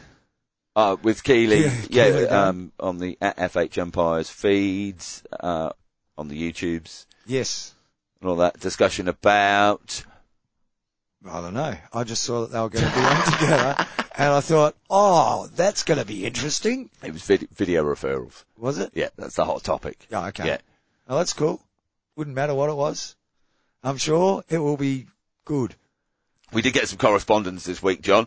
Uh, with Keeley, Yeah, yeah, um, on the at FH Umpires feeds, uh, on the YouTubes yes, and all that discussion about, I don't know. I just saw that they were going to be on together and I thought, oh, that's going to be interesting. it was vid- video referrals. Was it? Yeah, that's the hot topic. Yeah, okay. Yeah. Oh, that's cool. Wouldn't matter what it was. I'm sure it will be good. We did get some correspondence this week, John,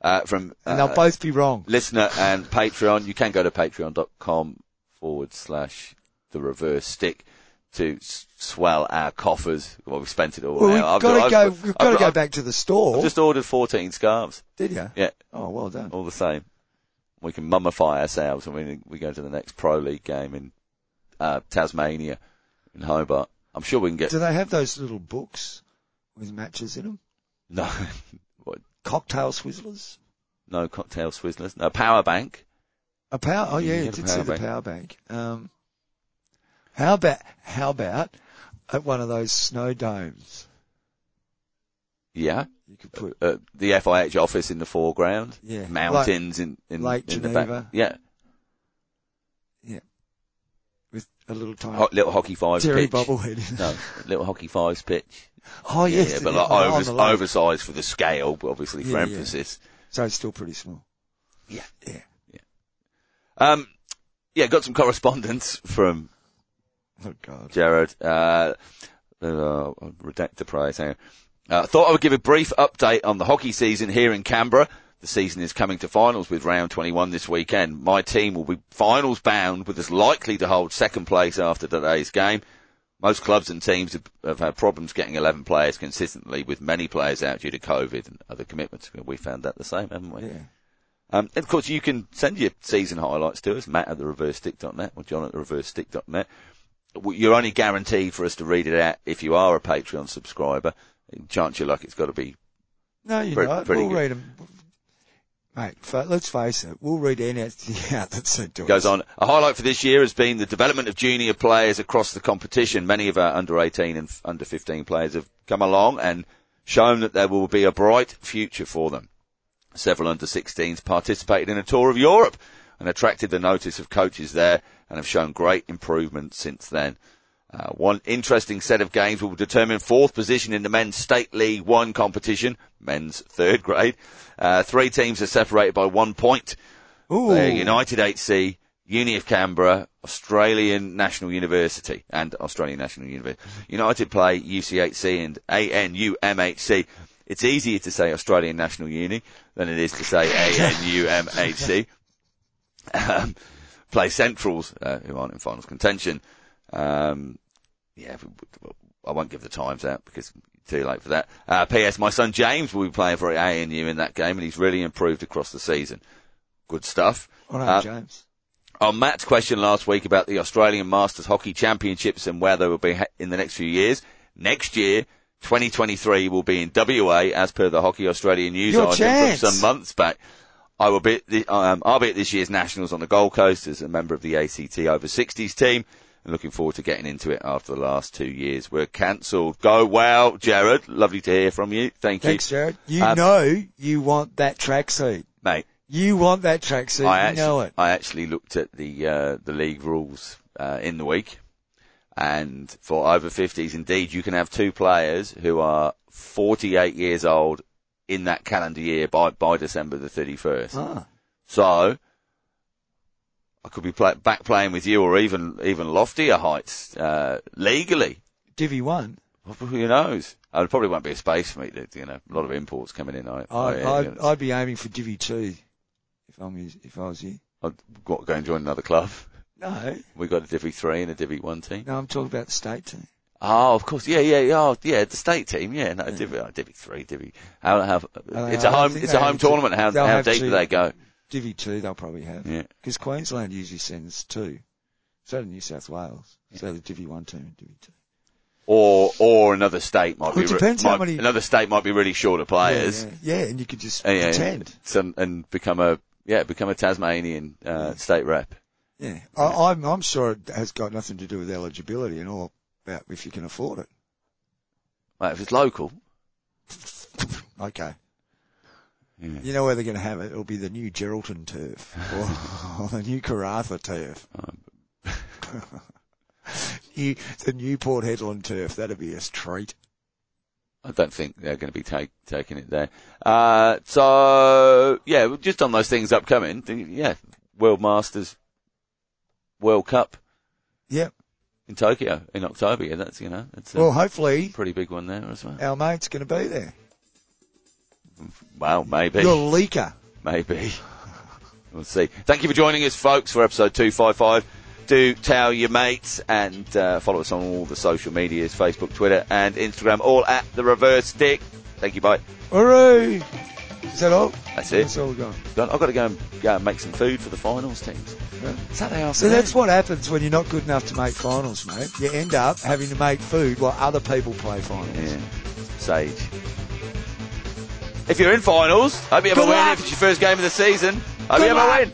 uh, from, And uh, they'll both be wrong. listener and Patreon. You can go to patreon.com forward slash the reverse stick to s- swell our coffers. Well, we've spent it all Well, now. we've I've- got to go, I've- we've got to go I've back to the store. just ordered 14 scarves. Did you? Yeah, Oh, well done. all the same. We can mummify ourselves when we, we go to the next Pro League game in uh, Tasmania, in Hobart. I'm sure we can get, Do they have those little books with matches in them? no, what, Cocktail Swizzlers? no cocktail swizzlers, no power bank. A power, oh yeah, a did see the bank. power bank. Um, how about, how about at one of those snow domes? Yeah. You could put, Uh, the FIH office in the foreground. yeah. Mountains in, in, Lake in the Geneva. back. Yeah. Like, with a little tiny Ho- little hockey fives Terry pitch. bobblehead. No, little hockey fives pitch. Oh Yeah, yes. yeah, but yeah, like on overs, oversized for the scale, but obviously for Yeah, yeah. emphasis. So it's still pretty small. Yeah. Yeah. Um, yeah, got some correspondence from Oh god. Jared. Uh, uh, redact the prize here. Uh, thought I would give a brief update on the hockey season here in Canberra. The season is coming to finals with round 21 this weekend. My team will be finals bound with us likely to hold second place after today's game. Most clubs and teams have, have had problems getting 11 players consistently with many players out due to COVID and other commitments. We found that the same, haven't we? Yeah. Um, and of course, you can send your season highlights to us, Matt at the reversestick.net or John at the reversestick.net. You're only guaranteed for us to read it out if you are a Patreon subscriber. Chance your luck, it's got to be. No, you're Pretty- not. pretty we'll good. read them. Fa- let's face it. We'll read anything out that's sent to Goes on. A highlight for this year has been the development of junior players across the competition. Many of our under 18 and under 15 players have come along and shown that there will be a bright future for them. Several under 16s participated in a tour of Europe and attracted the notice of coaches there and have shown great improvement since then. Uh, one interesting set of games will determine fourth position in the men's state league one competition, men's third grade. Uh, three teams are separated by one point. Ooh. United HC, Uni of Canberra, Australian National University, and Australian National University. United play UCHC and ANUMHC. It's easier to say Australian National Uni than it is to say ANUMHC. Um, play Centrals, uh, who aren't in finals contention. Um, yeah, I won't give the times out because it's too late for that. Uh, P.S. My son James will be playing for ANU in that game, and he's really improved across the season. Good stuff. All right, Uh, James. On Matt's question last week about the Australian Masters Hockey Championships and where they will be in the next few years, next year, 2023 will be in WA as per the Hockey Australia news Your item chance. from some months back. I will be at the, um, I'll be at this year's Nationals on the Gold Coast as a member of the ACT over 60s team and looking forward to getting into it after the last two years. We're cancelled. Go well, Jared. Lovely to hear from you. Thank Thanks, you. Jared. You Um, know you want that tracksuit. Mate, You want that tracksuit. I You actually, know it. I actually looked at the uh, the league rules uh, in the week, and for over 50s, indeed, you can have two players who are 48 years old in that calendar year by by December the 31st. Ah. So I could be play, back playing with you, or even even loftier heights uh, legally. Divvy one. Who knows? Uh, There probably won't be a space for me. To, you know, a lot of imports coming in. I, I, I, I'd, I'd be aiming for Divvy two if I'm if I was you. I'd go go and join another club. No, We got a Divi three and a Divi one team. no, I'm talking about the state team. Oh, of course, yeah, yeah, yeah, oh, yeah. The state team, yeah, no, Divi, oh, Divi three, Divi. How, how, Uh, it's a home, it's a home have to- tournament. How, how deep to- do they go? Divvy two, they'll probably have Yeah. because Queensland usually sends two. So do New South Wales. So the Divvy one team and Divvy two. Or, or another state might Well, be. it depends how might- many- Another state might be really short of players. Yeah, yeah, yeah, and you could just yeah, pretend. some- and become a yeah, become a Tasmanian uh, state rep. Yeah, I, I'm I'm sure it has got nothing to do with eligibility and all about if you can afford it. Mate, if it's local, Okay. Yeah. You know where they're going to have it? It'll be the new Geraldton turf or, or the new Karratha turf. Um, new, the new Port Hedland turf. That'd be a treat. I don't think they're going to be take, taking it there. Uh, so yeah, just on those things upcoming. Yeah, World Masters, World Cup Yep. in Tokyo in October. Yeah, that's you know that's a Well, hopefully pretty big one there as well. our mate's going to be there. Well, maybe, Your leaker. maybe. We'll see. Thank you for joining us, folks, for episode two five five. Do tell your mates and uh, follow us on all the social medias: Facebook, Twitter, and Instagram. All at the Reverse Stick. Thank you. Bye. Hooray! Is that all? That's it. That's all we've got. I've got to go and, go and make some food for the finals teams. Yeah. Saturday So that's what happens when you're not good enough to make finals, mate. You end up having to make food while other people play finals. Yeah. Sage. If you're in finals, hope you have Good a win. luck. If it's your first game of the season, hope Good you have luck. a win.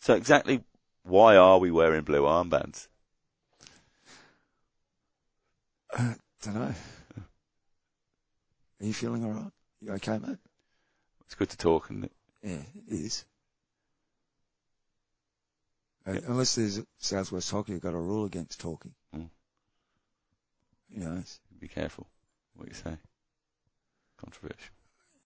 So exactly why are we wearing blue armbands? Uh, I Don't know. Are you feeling all right? You okay, mate? It's good to talk, and Yeah, it is. Uh, Unless there's Southwest Hockey you've got a rule against talking. Mm. You know, be careful what you say. Controversial.